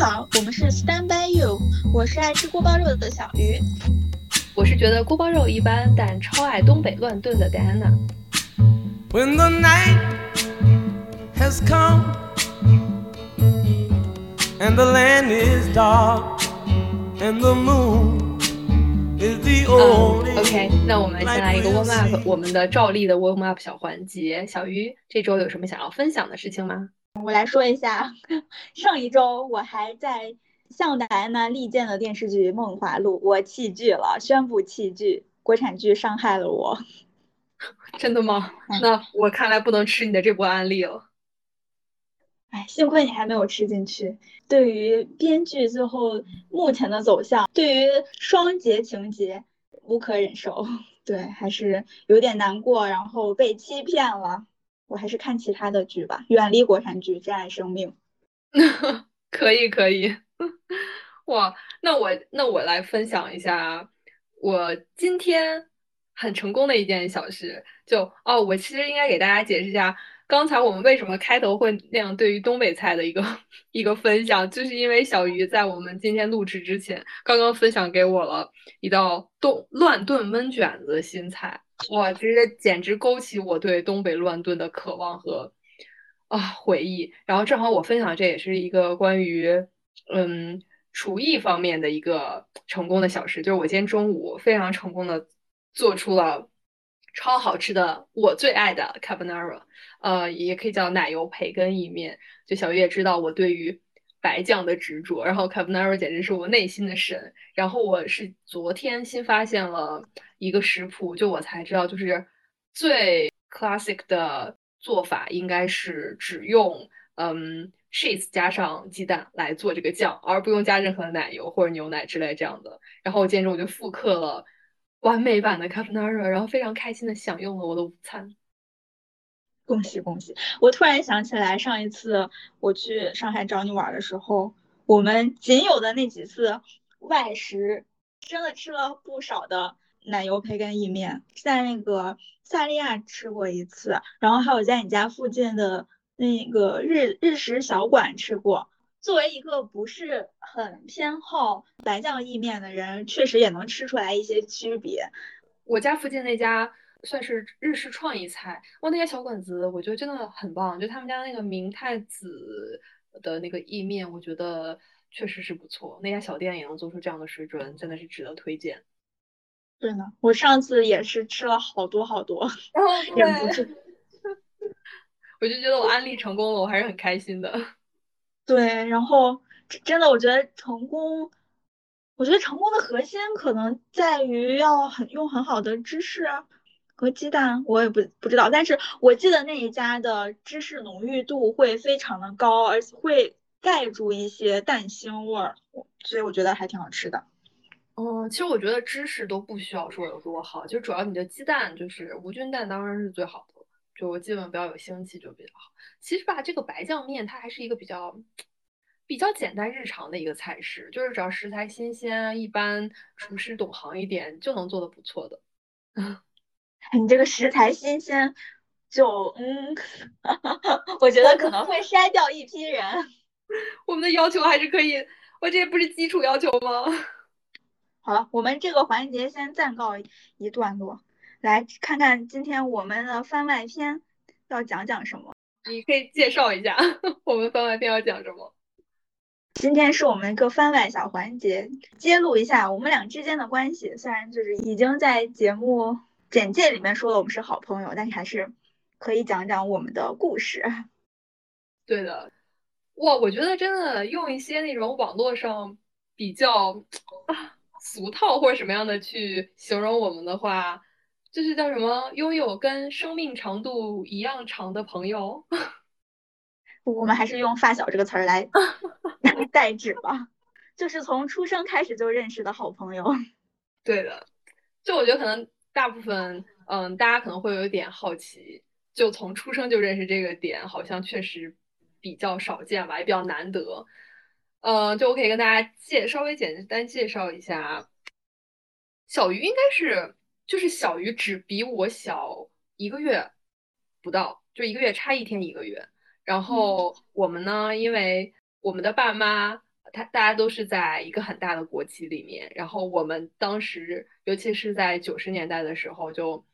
好，我们是 Stand by You，我是爱吃锅包肉的小鱼，我是觉得锅包肉一般但超爱东北乱炖的 Diana。When the night has come and the land is dark and the moon is the 嗯 only，OK，那我们先来一个 warm up，我们的照例的 warm up 小环节。小鱼，这周有什么想要分享的事情吗？我来说一下，上一周我还在向戴安娜力荐的电视剧《梦华录》，我弃剧了，宣布弃剧，国产剧伤害了我。真的吗？嗯那我看来不能吃你的这波案例了。哎，幸亏你还没有吃进去。对于编剧最后目前的走向，对于双节情节无可忍受，对，还是有点难过，然后被欺骗了。我还是看其他的剧吧，远离国产剧，珍爱生命。可以可以，哇，那我那我来分享一下我今天很成功的一件小事，就哦，我其实应该给大家解释一下，刚才我们为什么开头会那样对于东北菜的一个 一个分享，就是因为小鱼在我们今天录制之前，刚刚分享给我了一道冻乱炖焖卷子的新菜，哇，直接简直勾起我对东北乱炖的渴望和。啊，回忆。然后正好我分享这也是一个关于嗯厨艺方面的一个成功的小事，就是我今天中午非常成功的做出了超好吃的我最爱的 carbonara，呃，也可以叫奶油培根意面。就小鱼也知道我对于白酱的执着，然后 carbonara 简直是我内心的神。然后我是昨天新发现了一个食谱，就我才知道，就是最 classic 的做法应该是只用嗯 cheese 加上鸡蛋来做这个酱，而不用加任何的奶油或者牛奶之类这样的。然后我今天中午就复刻了完美版的 carbonara，然后非常开心的享用了我的午餐。恭喜恭喜！我突然想起来，上一次我去上海找你玩的时候，我们仅有的那几次外食，真的吃了不少的奶油培根意面，在那个萨利亚吃过一次，然后还有在你家附近的那个日日食小馆吃过。作为一个不是很偏好白酱意面的人，确实也能吃出来一些区别。我家附近那家算是日式创意菜，哇，那家小馆子我觉得真的很棒，就他们家那个明太子的那个意面，我觉得确实是不错。那家小店也能做出这样的水准，真的是值得推荐。对呢，我上次也是吃了好多好多，然后忍不住。我就觉得我安利成功了，我还是很开心的。对，然后真真的，我觉得成功，我觉得成功的核心可能在于要很用很好的芝士和鸡蛋，我也不不知道，但是我记得那一家的芝士浓郁度会非常的高，而且会盖住一些蛋腥味儿，所以我觉得还挺好吃的。嗯，其实我觉得芝士都不需要说有多好，就主要你的鸡蛋就是无菌蛋当然是最好的，就基本不要有腥气就比较好。其实吧，这个白酱面它还是一个比较比较简单日常的一个菜式，就是只要食材新鲜，一般厨师懂行一点就能做的不错的。你这个食材新鲜，就嗯，我觉得可能会筛掉一批人。我们的要求还是可以，我这不是基础要求吗？好了，我们这个环节先暂告一段落，来看看今天我们的番外篇要讲讲什么。你可以介绍一下我们番外篇要讲什么？今天是我们一个番外小环节，揭露一下我们俩之间的关系。虽然就是已经在节目简介里面说了我们是好朋友，但是还是可以讲讲我们的故事。对的，哇，我觉得真的用一些那种网络上比较啊俗套或者什么样的去形容我们的话，就是叫什么拥有跟生命长度一样长的朋友。我们还是用“发小”这个词儿 来代指吧，就是从出生开始就认识的好朋友。对的，就我觉得可能大部分，嗯，大家可能会有一点好奇，就从出生就认识这个点，好像确实比较少见吧，也比较难得。呃，就我可以跟大家介稍微简单介绍一下，小鱼应该是就是小鱼只比我小一个月不到，就一个月差一天一个月。然后我们呢，因为我们的爸妈他大家都是在一个很大的国企里面，然后我们当时，尤其是在九十年代的时候，就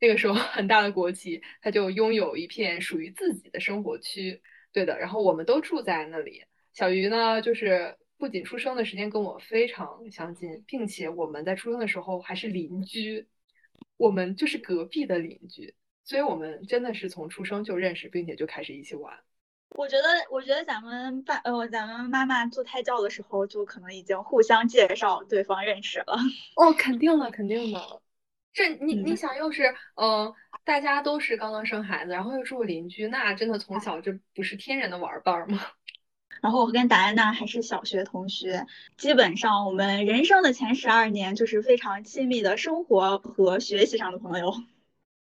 那个时候 很大的国企，它就拥有一片属于自己的生活区，对的。然后我们都住在那里。小鱼呢，就是不仅出生的时间跟我非常相近，并且我们在出生的时候还是邻居，我们就是隔壁的邻居，所以我们真的是从出生就认识，并且就开始一起玩。我觉得，我觉得咱们爸呃，咱们妈妈做胎教的时候，就可能已经互相介绍对方认识了。哦，肯定的，肯定的。这你你想，又是嗯，大家都是刚刚生孩子，然后又住邻居，那真的从小这不是天然的玩伴吗？然后我跟达安娜还是小学同学，基本上我们人生的前十二年就是非常亲密的生活和学习上的朋友。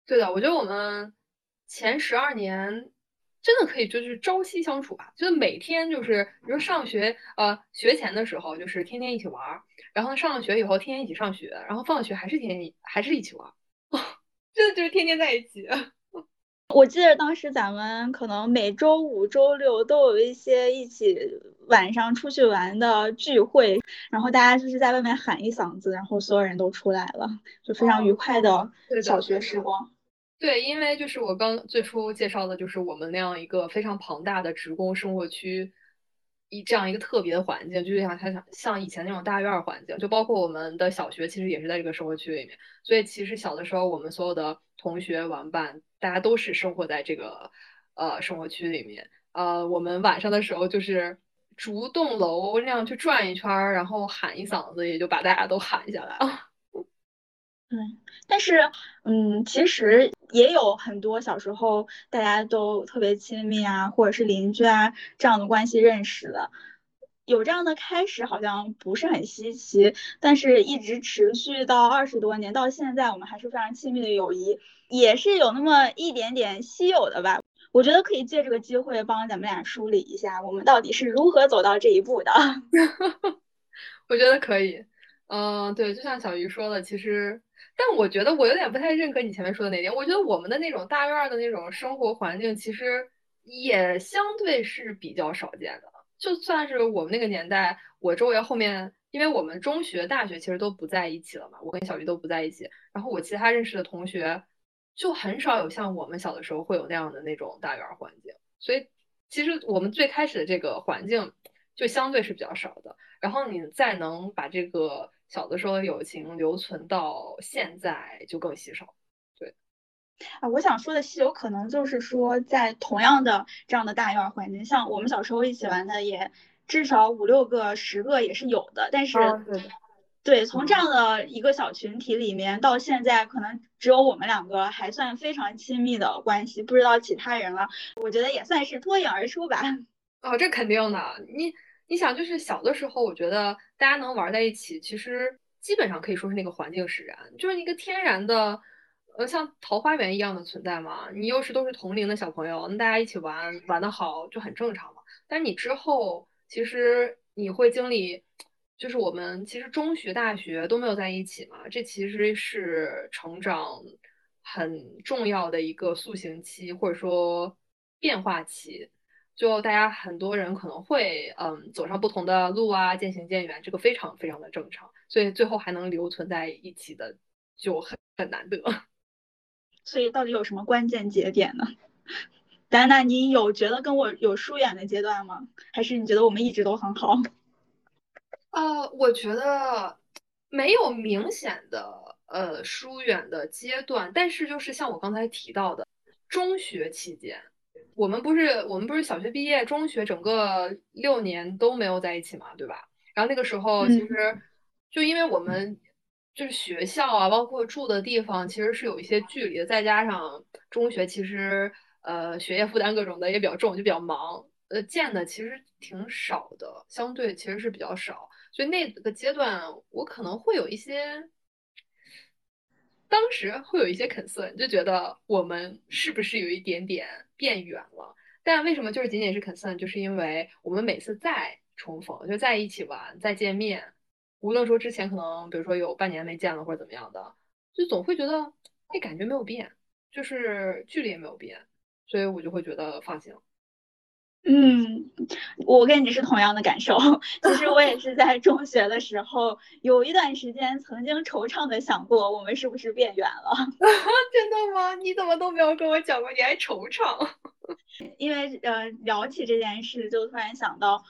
对的，我觉得我们前十二年。真的可以就是朝夕相处吧，就是每天就是，比如上学，呃，学前的时候就是天天一起玩儿，然后上了学以后天天一起上学，然后放学还是天天还是一起玩儿，真的就是天天在一起。我记得当时咱们可能每周五、周六都有一些一起晚上出去玩的聚会，然后大家就是在外面喊一嗓子，然后所有人都出来了，就非常愉快的小学时光。对，因为就是我刚最初介绍的，就是我们那样一个非常庞大的职工生活区，一这样一个特别的环境，就像他像像以前那种大院环境，就包括我们的小学，其实也是在这个生活区里面。所以其实小的时候，我们所有的同学玩伴，大家都是生活在这个呃生活区里面。呃，我们晚上的时候就是逐栋楼那样去转一圈，然后喊一嗓子，也就把大家都喊下来了。对，但是，嗯，其实也有很多小时候大家都特别亲密啊，或者是邻居啊这样的关系认识的，有这样的开始好像不是很稀奇，但是一直持续到二十多年，到现在我们还是非常亲密的友谊，也是有那么一点点稀有的吧。我觉得可以借这个机会帮咱们俩梳理一下，我们到底是如何走到这一步的。我觉得可以，嗯，对，就像小鱼说的，其实。但我觉得我有点不太认可你前面说的那点。我觉得我们的那种大院的那种生活环境，其实也相对是比较少见的。就算是我们那个年代，我周围后面，因为我们中学、大学其实都不在一起了嘛，我跟小鱼都不在一起。然后我其他认识的同学，就很少有像我们小的时候会有那样的那种大院环境。所以其实我们最开始的这个环境就相对是比较少的。然后你再能把这个。小的时候的友情留存到现在就更稀少，对。啊，我想说的稀有可能就是说，在同样的这样的大院环境，像我们小时候一起玩的，也至少五六个、十个也是有的。但是，对，从这样的一个小群体里面到现在，可能只有我们两个还算非常亲密的关系，不知道其他人了。我觉得也算是脱颖而出吧。哦，这肯定的，你。你想，就是小的时候，我觉得大家能玩在一起，其实基本上可以说是那个环境使然，就是一个天然的，呃，像桃花源一样的存在嘛。你又是都是同龄的小朋友，那大家一起玩玩的好，就很正常嘛。但是你之后，其实你会经历，就是我们其实中学、大学都没有在一起嘛，这其实是成长很重要的一个塑形期，或者说变化期。就大家很多人可能会嗯走上不同的路啊，渐行渐远，这个非常非常的正常。所以最后还能留存在一起的就很很难得。所以到底有什么关键节点呢？丹丹，你有觉得跟我有疏远的阶段吗？还是你觉得我们一直都很好？呃，我觉得没有明显的呃疏远的阶段，但是就是像我刚才提到的，中学期间。我们不是我们不是小学毕业，中学整个六年都没有在一起嘛，对吧？然后那个时候其实就因为我们就是学校啊，包括住的地方，其实是有一些距离的，再加上中学其实呃学业负担各种的也比较重，就比较忙，呃见的其实挺少的，相对其实是比较少，所以那个阶段我可能会有一些。当时会有一些 concern，就觉得我们是不是有一点点变远了？但为什么就是仅仅是 concern？就是因为我们每次再重逢，就在一起玩、再见面，无论说之前可能比如说有半年没见了或者怎么样的，就总会觉得那感觉没有变，就是距离也没有变，所以我就会觉得放心了。嗯，我跟你是同样的感受。其实我也是在中学的时候，有一段时间曾经惆怅的想过，我们是不是变远了？真的吗？你怎么都没有跟我讲过？你还惆怅？因为呃，聊起这件事，就突然想到，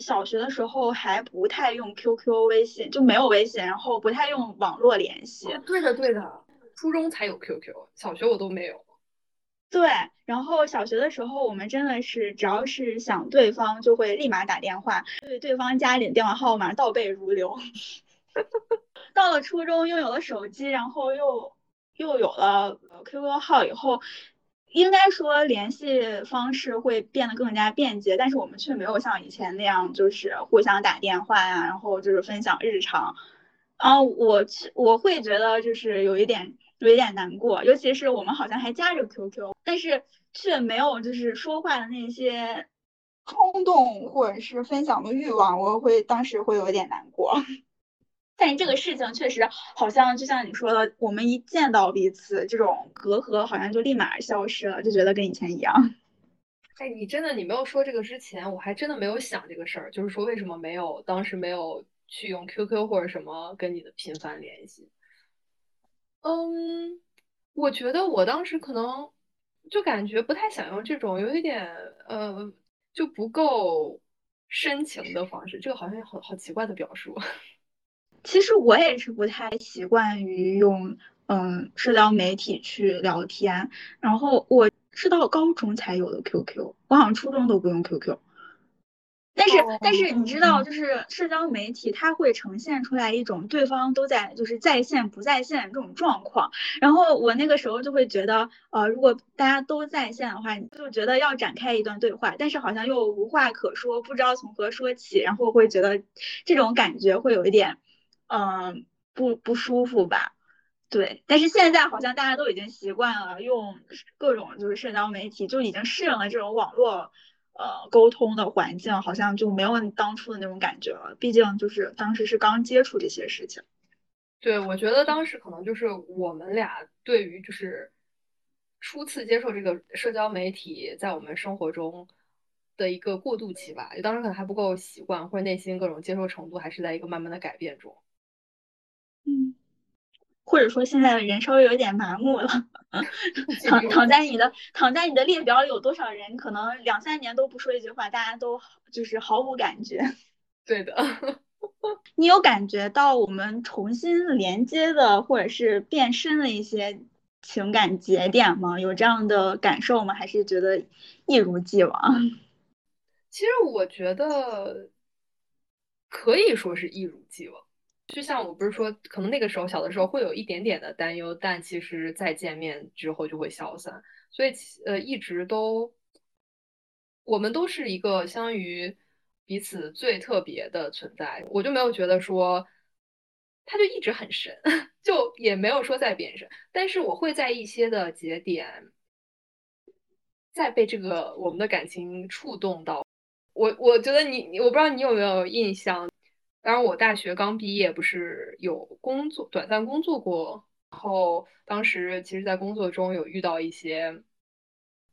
小学的时候还不太用 QQ、微信，就没有微信，然后不太用网络联系。对的，对的，初中才有 QQ，小学我都没有。对，然后小学的时候，我们真的是只要是想对方，就会立马打电话，对对方家里的电话号码倒背如流。到了初中，拥有了手机，然后又又有了 QQ 号以后，应该说联系方式会变得更加便捷，但是我们却没有像以前那样，就是互相打电话呀，然后就是分享日常。啊，我我会觉得就是有一点。有一点难过，尤其是我们好像还加着 QQ，但是却没有就是说话的那些冲动或者是分享的欲望，我会当时会有点难过。但是这个事情确实好像就像你说的，我们一见到彼此，这种隔阂好像就立马消失了，就觉得跟以前一样。哎，你真的你没有说这个之前，我还真的没有想这个事儿，就是说为什么没有当时没有去用 QQ 或者什么跟你的频繁联系。嗯，我觉得我当时可能就感觉不太想用这种有一点呃就不够深情的方式，这个好像好好奇怪的表述。其实我也是不太习惯于用嗯社交媒体去聊天，然后我是到高中才有的 QQ，我好像初中都不用 QQ。但是但是你知道，就是社交媒体它会呈现出来一种对方都在就是在线不在线这种状况，然后我那个时候就会觉得，呃，如果大家都在线的话，就觉得要展开一段对话，但是好像又无话可说，不知道从何说起，然后会觉得这种感觉会有一点，嗯，不不舒服吧？对，但是现在好像大家都已经习惯了用各种就是社交媒体，就已经适应了这种网络。呃，沟通的环境好像就没有你当初的那种感觉了。毕竟就是当时是刚接触这些事情。对，我觉得当时可能就是我们俩对于就是初次接受这个社交媒体在我们生活中的一个过渡期吧。就当时可能还不够习惯，或者内心各种接受程度还是在一个慢慢的改变中。嗯。或者说现在人稍微有点麻木了，躺躺在你的躺在你的列表里有多少人，可能两三年都不说一句话，大家都就是毫无感觉。对的，你有感觉到我们重新连接的或者是变深的一些情感节点吗？有这样的感受吗？还是觉得一如既往？其实我觉得可以说是一如既往。就像我不是说，可能那个时候小的时候会有一点点的担忧，但其实再见面之后就会消散。所以呃，一直都我们都是一个相于彼此最特别的存在，我就没有觉得说他就一直很深，就也没有说在变深。但是我会在一些的节点再被这个我们的感情触动到。我我觉得你，我不知道你有没有印象。当然，我大学刚毕业，不是有工作，短暂工作过。然后当时其实，在工作中有遇到一些，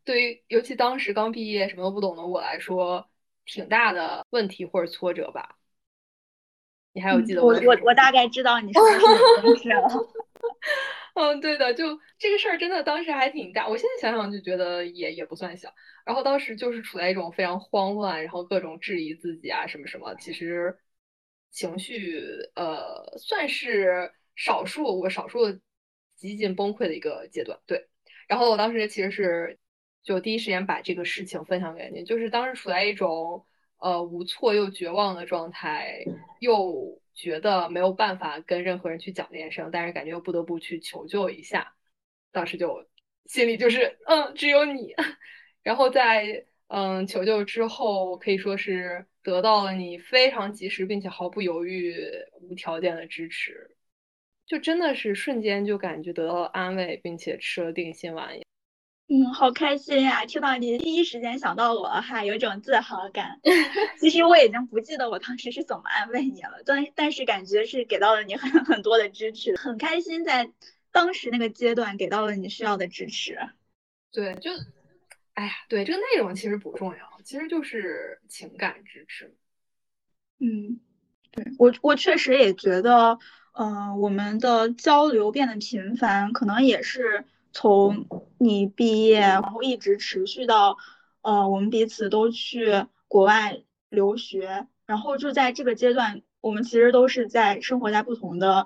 对于尤其当时刚毕业，什么都不懂的我来说，挺大的问题或者挫折吧。你还有记得我我我大概知道你说的是什么事了。嗯，对的，就这个事儿真的当时还挺大。我现在想想就觉得也也不算小。然后当时就是处在一种非常慌乱，然后各种质疑自己啊，什么什么，其实。情绪呃算是少数，我少数极尽崩溃的一个阶段。对，然后我当时其实是就第一时间把这个事情分享给你，就是当时处在一种呃无措又绝望的状态，又觉得没有办法跟任何人去讲这件事，但是感觉又不得不去求救一下，当时就心里就是嗯只有你，然后在嗯求救之后可以说是。得到了你非常及时并且毫不犹豫、无条件的支持，就真的是瞬间就感觉得到了安慰，并且吃了定心丸。嗯，好开心呀！听到你第一时间想到我，哈，有一种自豪感。其实我已经不记得我当时是怎么安慰你了，但但是感觉是给到了你很很多的支持，很开心在当时那个阶段给到了你需要的支持。对，就。哎呀，对这个内容其实不重要，其实就是情感支持。嗯，对我我确实也觉得，嗯，我们的交流变得频繁，可能也是从你毕业，然后一直持续到，呃，我们彼此都去国外留学，然后就在这个阶段，我们其实都是在生活在不同的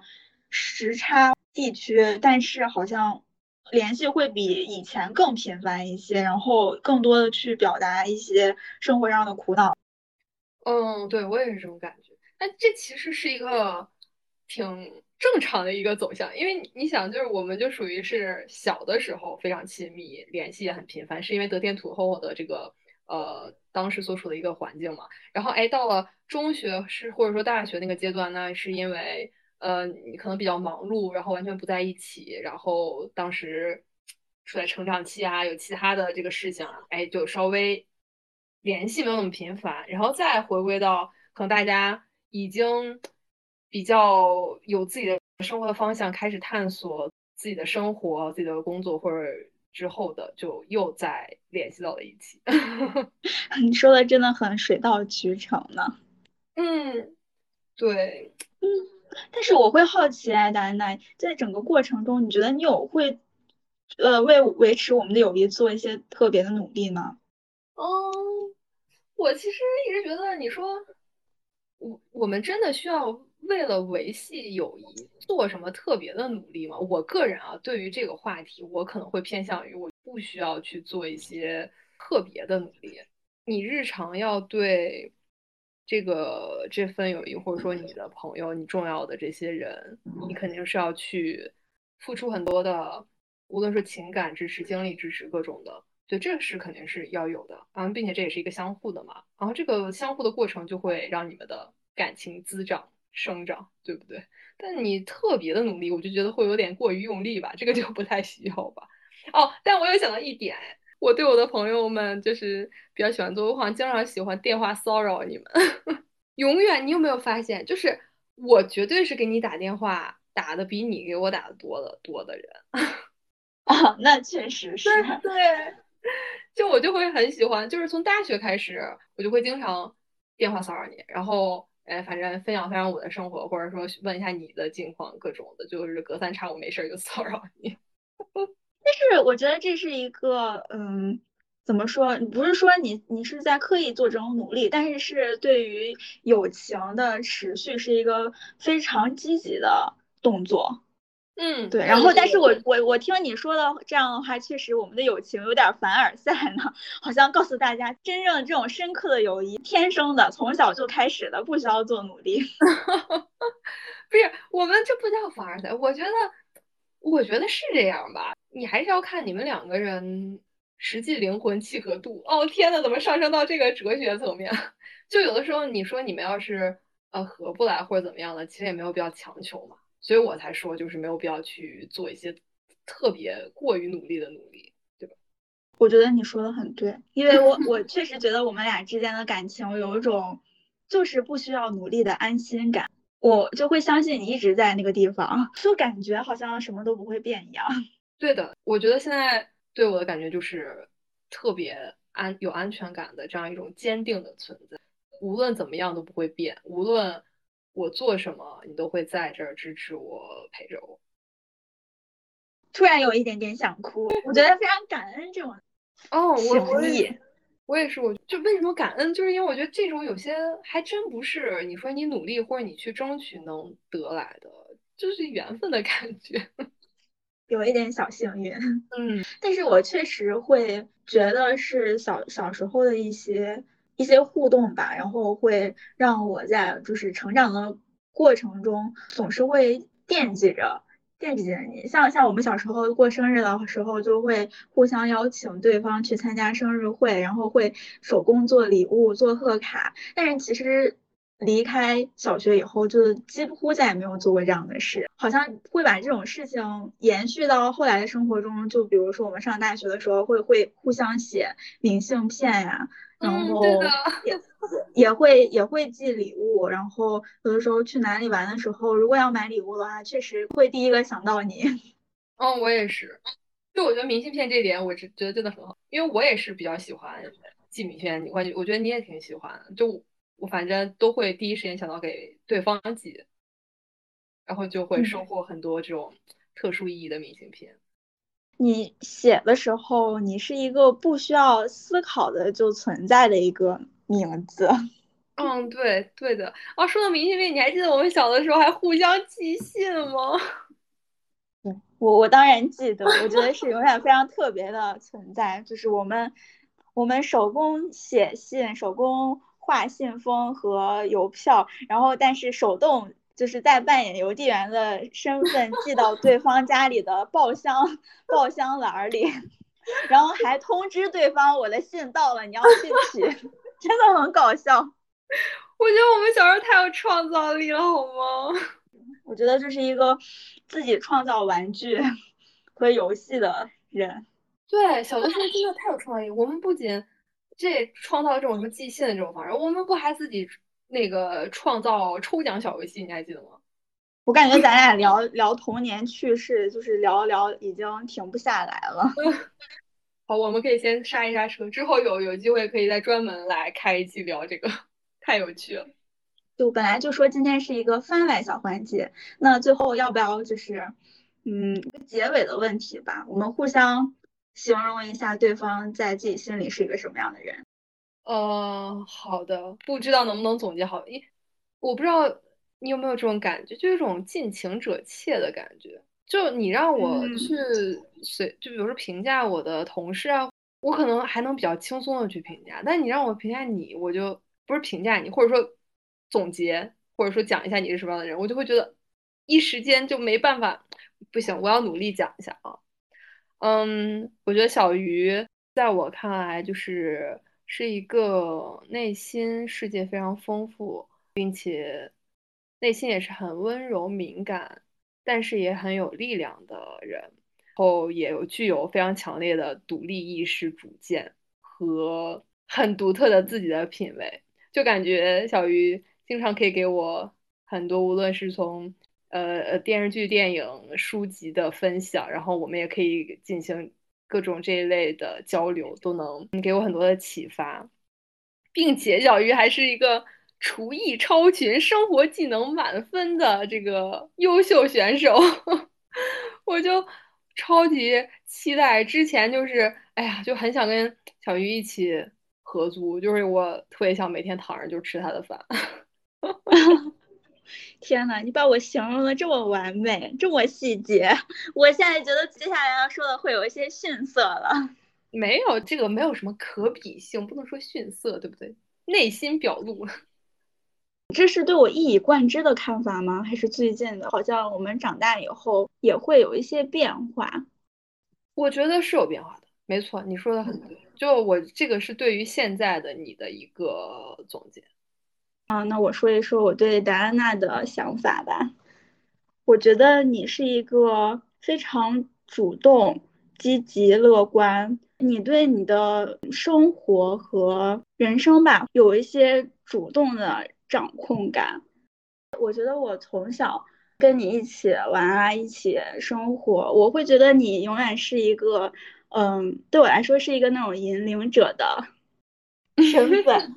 时差地区，但是好像联系会比以前更频繁一些，然后更多的去表达一些生活上的苦恼。嗯，对我也是这种感觉。那这其实是一个挺正常的一个走向，因为你想，就是我们就属于是小的时候非常亲密，联系也很频繁，是因为得天独厚的这个呃当时所处的一个环境嘛。然后哎，到了中学是或者说大学那个阶段呢，是因为呃你可能比较忙碌，然后完全不在一起，然后当时处在成长期啊，有其他的这个事情啊，哎，就稍微。联系没有那么频繁，然后再回归到可能大家已经比较有自己的生活的方向，开始探索自己的生活、自己的工作或者之后的，就又再联系到了一起。你说的真的很水到渠成呢。嗯，对，嗯，但是我会好奇，哎，丹丹，在整个过程中，你觉得你有会呃为维持我们的友谊做一些特别的努力吗？嗯，我其实一直觉得，你说我我们真的需要为了维系友谊做什么特别的努力吗？我个人啊，对于这个话题，我可能会偏向于我不需要去做一些特别的努力。你日常要对这个这份友谊，或者说你的朋友、你重要的这些人，你肯定是要去付出很多的，无论是情感支持、精力支持，各种的。对，这个是肯定是要有的，然后并且这也是一个相互的嘛，然后这个相互的过程就会让你们的感情滋长生长，对不对？但你特别的努力，我就觉得会有点过于用力吧，这个就不太需要吧。哦，但我又想到一点，我对我的朋友们就是比较喜欢做，我好像经常喜欢电话骚扰你们，永远。你有没有发现，就是我绝对是给你打电话打的比你给我打的多的多的人。啊，那确实是对。就我就会很喜欢，就是从大学开始，我就会经常电话骚扰你，然后哎，反正分享分享我的生活，或者说问一下你的近况，各种的，就是隔三差五没事就骚扰你。但是我觉得这是一个，嗯，怎么说？不是说你你是在刻意做这种努力，但是是对于友情的持续是一个非常积极的动作。嗯，对，然后，但是我我我听你说的这样的话，确实我们的友情有点凡尔赛呢，好像告诉大家，真正的这种深刻的友谊，天生的，从小就开始的，不需要做努力。不是，我们这不叫凡尔赛，我觉得，我觉得是这样吧，你还是要看你们两个人实际灵魂契合度。哦，天呐，怎么上升到这个哲学层面？就有的时候你说你们要是呃合不来或者怎么样的，其实也没有必要强求嘛。所以我才说，就是没有必要去做一些特别过于努力的努力，对吧？我觉得你说的很对，因为我 我确实觉得我们俩之间的感情有一种就是不需要努力的安心感，我就会相信你一直在那个地方，就感觉好像什么都不会变一样。对的，我觉得现在对我的感觉就是特别安有安全感的这样一种坚定的存在，无论怎么样都不会变，无论。我做什么，你都会在这儿支持我，陪着我。突然有一点点想哭，我觉得非常感恩这种哦，情谊。我也是，我就为什么感恩，就是因为我觉得这种有些还真不是你说你努力或者你去争取能得来的，就是缘分的感觉，有一点小幸运。嗯，但是我确实会觉得是小小时候的一些。一些互动吧，然后会让我在就是成长的过程中，总是会惦记着惦记着你。像像我们小时候过生日的时候，就会互相邀请对方去参加生日会，然后会手工做礼物、做贺卡。但是其实离开小学以后，就几乎再也没有做过这样的事。好像会把这种事情延续到后来的生活中，就比如说我们上大学的时候，会会互相写明信片呀。然后也也会也会寄礼物，然后有的时候去哪里玩的时候，如果要买礼物的话，确实会第一个想到你。嗯，我也是，就我觉得明信片这点，我是觉得真的很好，因为我也是比较喜欢寄明信片，我我觉得你也挺喜欢，就我反正都会第一时间想到给对方寄，然后就会收获很多这种特殊意义的明信片。你写的时候，你是一个不需要思考的就存在的一个名字。嗯，对对的。哦，说到明信片，你还记得我们小的时候还互相寄信吗？对我，我当然记得。我觉得是永远非常特别的存在，就是我们我们手工写信、手工画信封和邮票，然后但是手动。就是在扮演邮递员的身份寄到对方家里的报箱报箱栏里，然后还通知对方我的信到了，你要去取，真的很搞笑。我觉得我们小时候太有创造力了，好吗？我觉得这是一个自己创造玩具和游戏的人。对，小的时候真的太有创意。我们不仅这创造这种什么寄信的这种方式，我们不还自己。那个创造抽奖小游戏，你还记得吗？我感觉咱俩聊聊童年趣事，就是聊聊已经停不下来了。好，我们可以先刹一刹车，之后有有机会可以再专门来开一期聊这个，太有趣了。就本来就说今天是一个番外小环节，那最后要不要就是嗯结尾的问题吧？我们互相形容一下对方在自己心里是一个什么样的人。呃，好的，不知道能不能总结好？一我不知道你有没有这种感觉，就有一种近情者怯的感觉。就你让我去随，就比如说评价我的同事啊，我可能还能比较轻松的去评价。但你让我评价你，我就不是评价你，或者说总结，或者说讲一下你是什么样的人，我就会觉得一时间就没办法。不行，我要努力讲一下啊。嗯，我觉得小鱼在我看来就是。是一个内心世界非常丰富，并且内心也是很温柔敏感，但是也很有力量的人，后也有具有非常强烈的独立意识、主见和很独特的自己的品味。就感觉小鱼经常可以给我很多，无论是从呃呃电视剧、电影、书籍的分享，然后我们也可以进行。各种这一类的交流都能给我很多的启发，并且小鱼还是一个厨艺超群、生活技能满分的这个优秀选手，我就超级期待。之前就是，哎呀，就很想跟小鱼一起合租，就是我特别想每天躺着就吃他的饭。天呐，你把我形容的这么完美，这么细节，我现在觉得接下来要说的会有一些逊色了。没有这个，没有什么可比性，不能说逊色，对不对？内心表露。这是对我一以贯之的看法吗？还是最近的？好像我们长大以后也会有一些变化。我觉得是有变化的，没错，你说的很对。就我这个是对于现在的你的一个总结。啊，那我说一说我对戴安娜的想法吧。我觉得你是一个非常主动、积极、乐观，你对你的生活和人生吧有一些主动的掌控感。我觉得我从小跟你一起玩啊，一起生活，我会觉得你永远是一个，嗯，对我来说是一个那种引领者的 身份。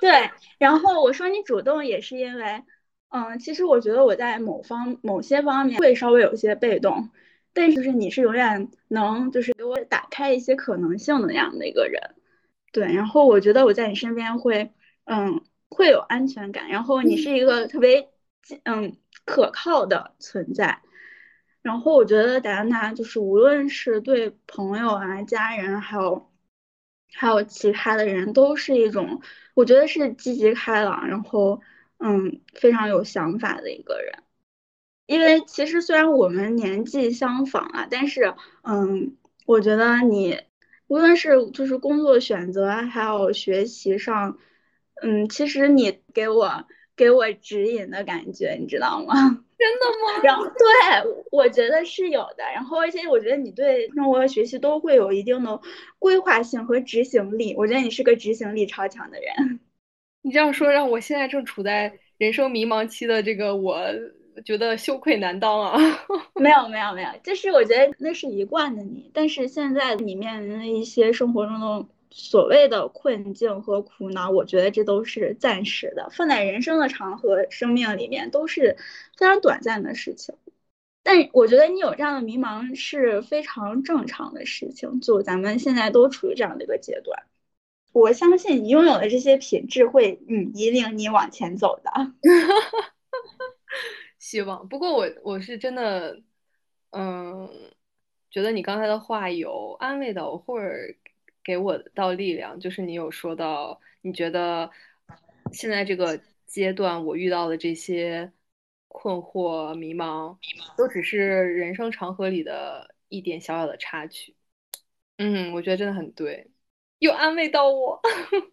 对，然后我说你主动也是因为，嗯，其实我觉得我在某方某些方面会稍微有些被动，但是就是你是永远能就是给我打开一些可能性的那样的一个人，对，然后我觉得我在你身边会，嗯，会有安全感，然后你是一个特别嗯可靠的存在，然后我觉得戴安娜就是无论是对朋友啊、家人还有。还有其他的人都是一种，我觉得是积极开朗，然后嗯非常有想法的一个人。因为其实虽然我们年纪相仿啊，但是嗯，我觉得你无论是就是工作选择还有学习上，嗯，其实你给我给我指引的感觉，你知道吗？真的吗？然后对，我觉得是有的。然后而且我觉得你对生活和学习都会有一定的规划性和执行力。我觉得你是个执行力超强的人。你这样说，让我现在正处在人生迷茫期的这个我，觉得羞愧难当啊。没有没有没有，就是我觉得那是一贯的你，但是现在你面临的一些生活中的所谓的困境和苦恼，我觉得这都是暂时的，放在人生的长河生命里面都是非常短暂的事情。但我觉得你有这样的迷茫是非常正常的事情，就咱们现在都处于这样的一个阶段。我相信你拥有的这些品质会，嗯，引领你往前走的。希望。不过我我是真的，嗯，觉得你刚才的话有安慰到我，或者给我到力量。就是你有说到，你觉得现在这个阶段我遇到的这些困惑、迷茫，都只是人生长河里的一点小小的插曲。嗯，我觉得真的很对。又安慰到我，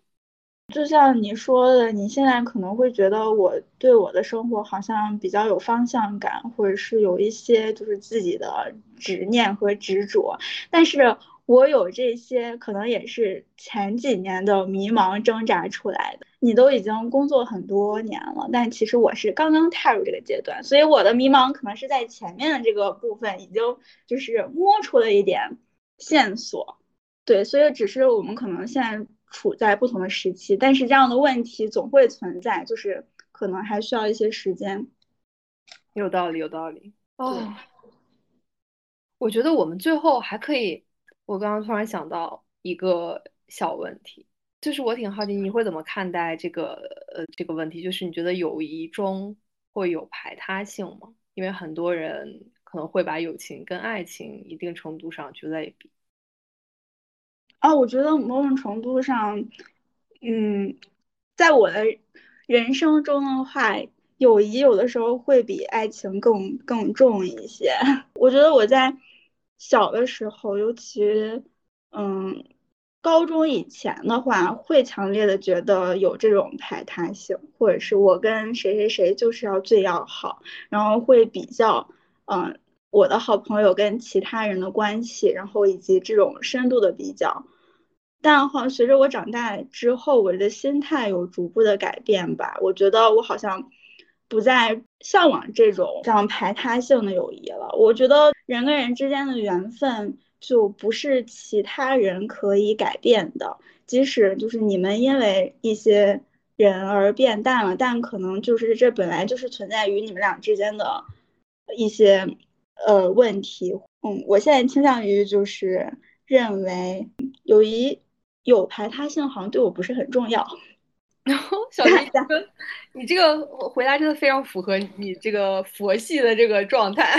就像你说的，你现在可能会觉得我对我的生活好像比较有方向感，或者是有一些就是自己的执念和执着，但是我有这些可能也是前几年的迷茫挣扎出来的。你都已经工作很多年了，但其实我是刚刚踏入这个阶段，所以我的迷茫可能是在前面的这个部分已经就是摸出了一点线索。对，所以只是我们可能现在处在不同的时期，但是这样的问题总会存在，就是可能还需要一些时间。有道理，有道理。哦，我觉得我们最后还可以，我刚刚突然想到一个小问题，就是我挺好奇你会怎么看待这个呃这个问题，就是你觉得友谊中会有排他性吗？因为很多人可能会把友情跟爱情一定程度上去类比。啊，我觉得某种程度上，嗯，在我的人生中的话，友谊有的时候会比爱情更更重一些。我觉得我在小的时候，尤其嗯高中以前的话，会强烈的觉得有这种排他性，或者是我跟谁谁谁就是要最要好，然后会比较嗯。我的好朋友跟其他人的关系，然后以及这种深度的比较，但好像随着我长大之后，我的心态有逐步的改变吧。我觉得我好像不再向往这种这样排他性的友谊了。我觉得人跟人之间的缘分就不是其他人可以改变的，即使就是你们因为一些人而变淡了，但可能就是这本来就是存在于你们俩之间的一些。呃，问题，嗯，我现在倾向于就是认为友谊有排他性，好像对我不是很重要。然后 小林，你这个回答真的非常符合你这个佛系的这个状态。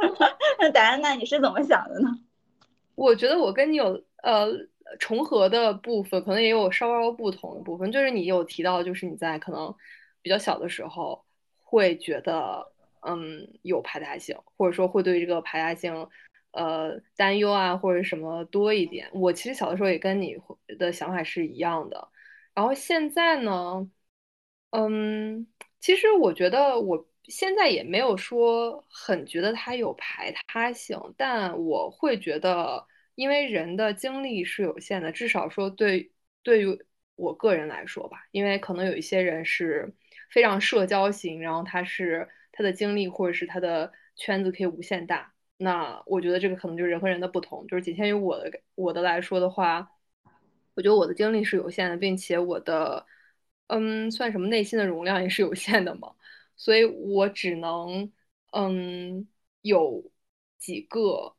那达安娜你是怎么想的呢？我觉得我跟你有呃重合的部分，可能也有稍稍不同的部分。就是你有提到，就是你在可能比较小的时候会觉得。嗯，有排他性，或者说会对这个排他性，呃，担忧啊，或者什么多一点。我其实小的时候也跟你的想法是一样的。然后现在呢，嗯，其实我觉得我现在也没有说很觉得他有排他性，但我会觉得，因为人的精力是有限的，至少说对对于我个人来说吧，因为可能有一些人是非常社交型，然后他是。他的精力或者是他的圈子可以无限大，那我觉得这个可能就是人和人的不同，就是仅限于我的我的来说的话，我觉得我的精力是有限的，并且我的嗯算什么内心的容量也是有限的嘛，所以我只能嗯有几个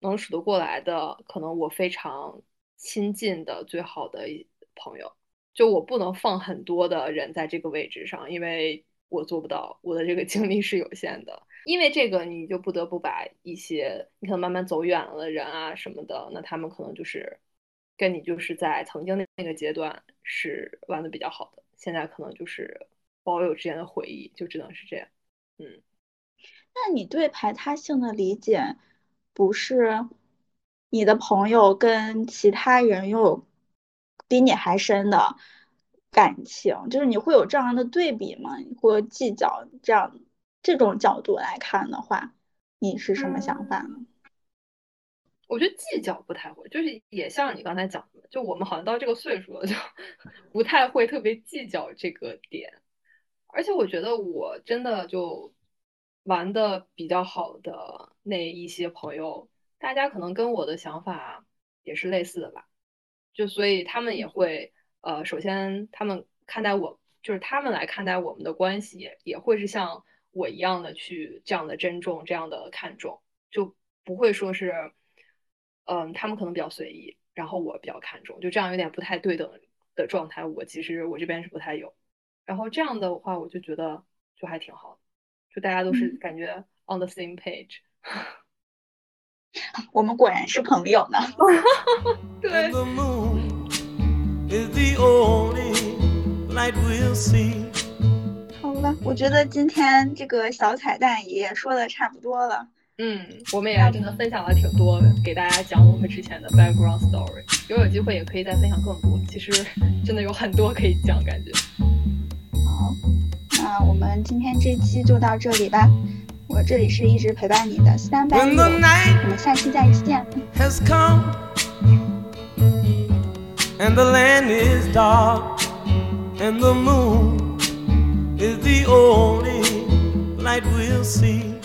能数得过来的，可能我非常亲近的最好的朋友，就我不能放很多的人在这个位置上，因为。我做不到，我的这个精力是有限的，因为这个你就不得不把一些你可能慢慢走远了的人啊什么的，那他们可能就是跟你就是在曾经那那个阶段是玩的比较好的，现在可能就是保有之间的回忆，就只能是这样。嗯，那你对排他性的理解，不是你的朋友跟其他人拥有比你还深的？感情就是你会有这样的对比吗？或计较这样这种角度来看的话，你是什么想法呢？我觉得计较不太会，就是也像你刚才讲的，就我们好像到这个岁数了，就 不太会特别计较这个点。而且我觉得我真的就玩的比较好的那一些朋友，大家可能跟我的想法也是类似的吧。就所以他们也会，呃，首先他们看待我，就是他们来看待我们的关系，也也会是像我一样的去这样的珍重，这样的看重，就不会说是，嗯，他们可能比较随意，然后我比较看重，就这样有点不太对等的状态。我其实我这边是不太有，然后这样的话，我就觉得就还挺好的，就大家都是感觉 on the same page。我们果然是朋友呢。对。And the moon is the only light we'll see. 好了，我觉得今天这个小彩蛋也说的差不多了。嗯，我们也真的分享了挺多，给大家讲我们之前的 background story。如果有机会，也可以再分享更多。其实真的有很多可以讲，感觉。好，那我们今天这期就到这里吧。我这里是一直陪伴你的三百 When 六，the 我 night 们下期再见。has come and the land is dark and the moon is the only light we'll see.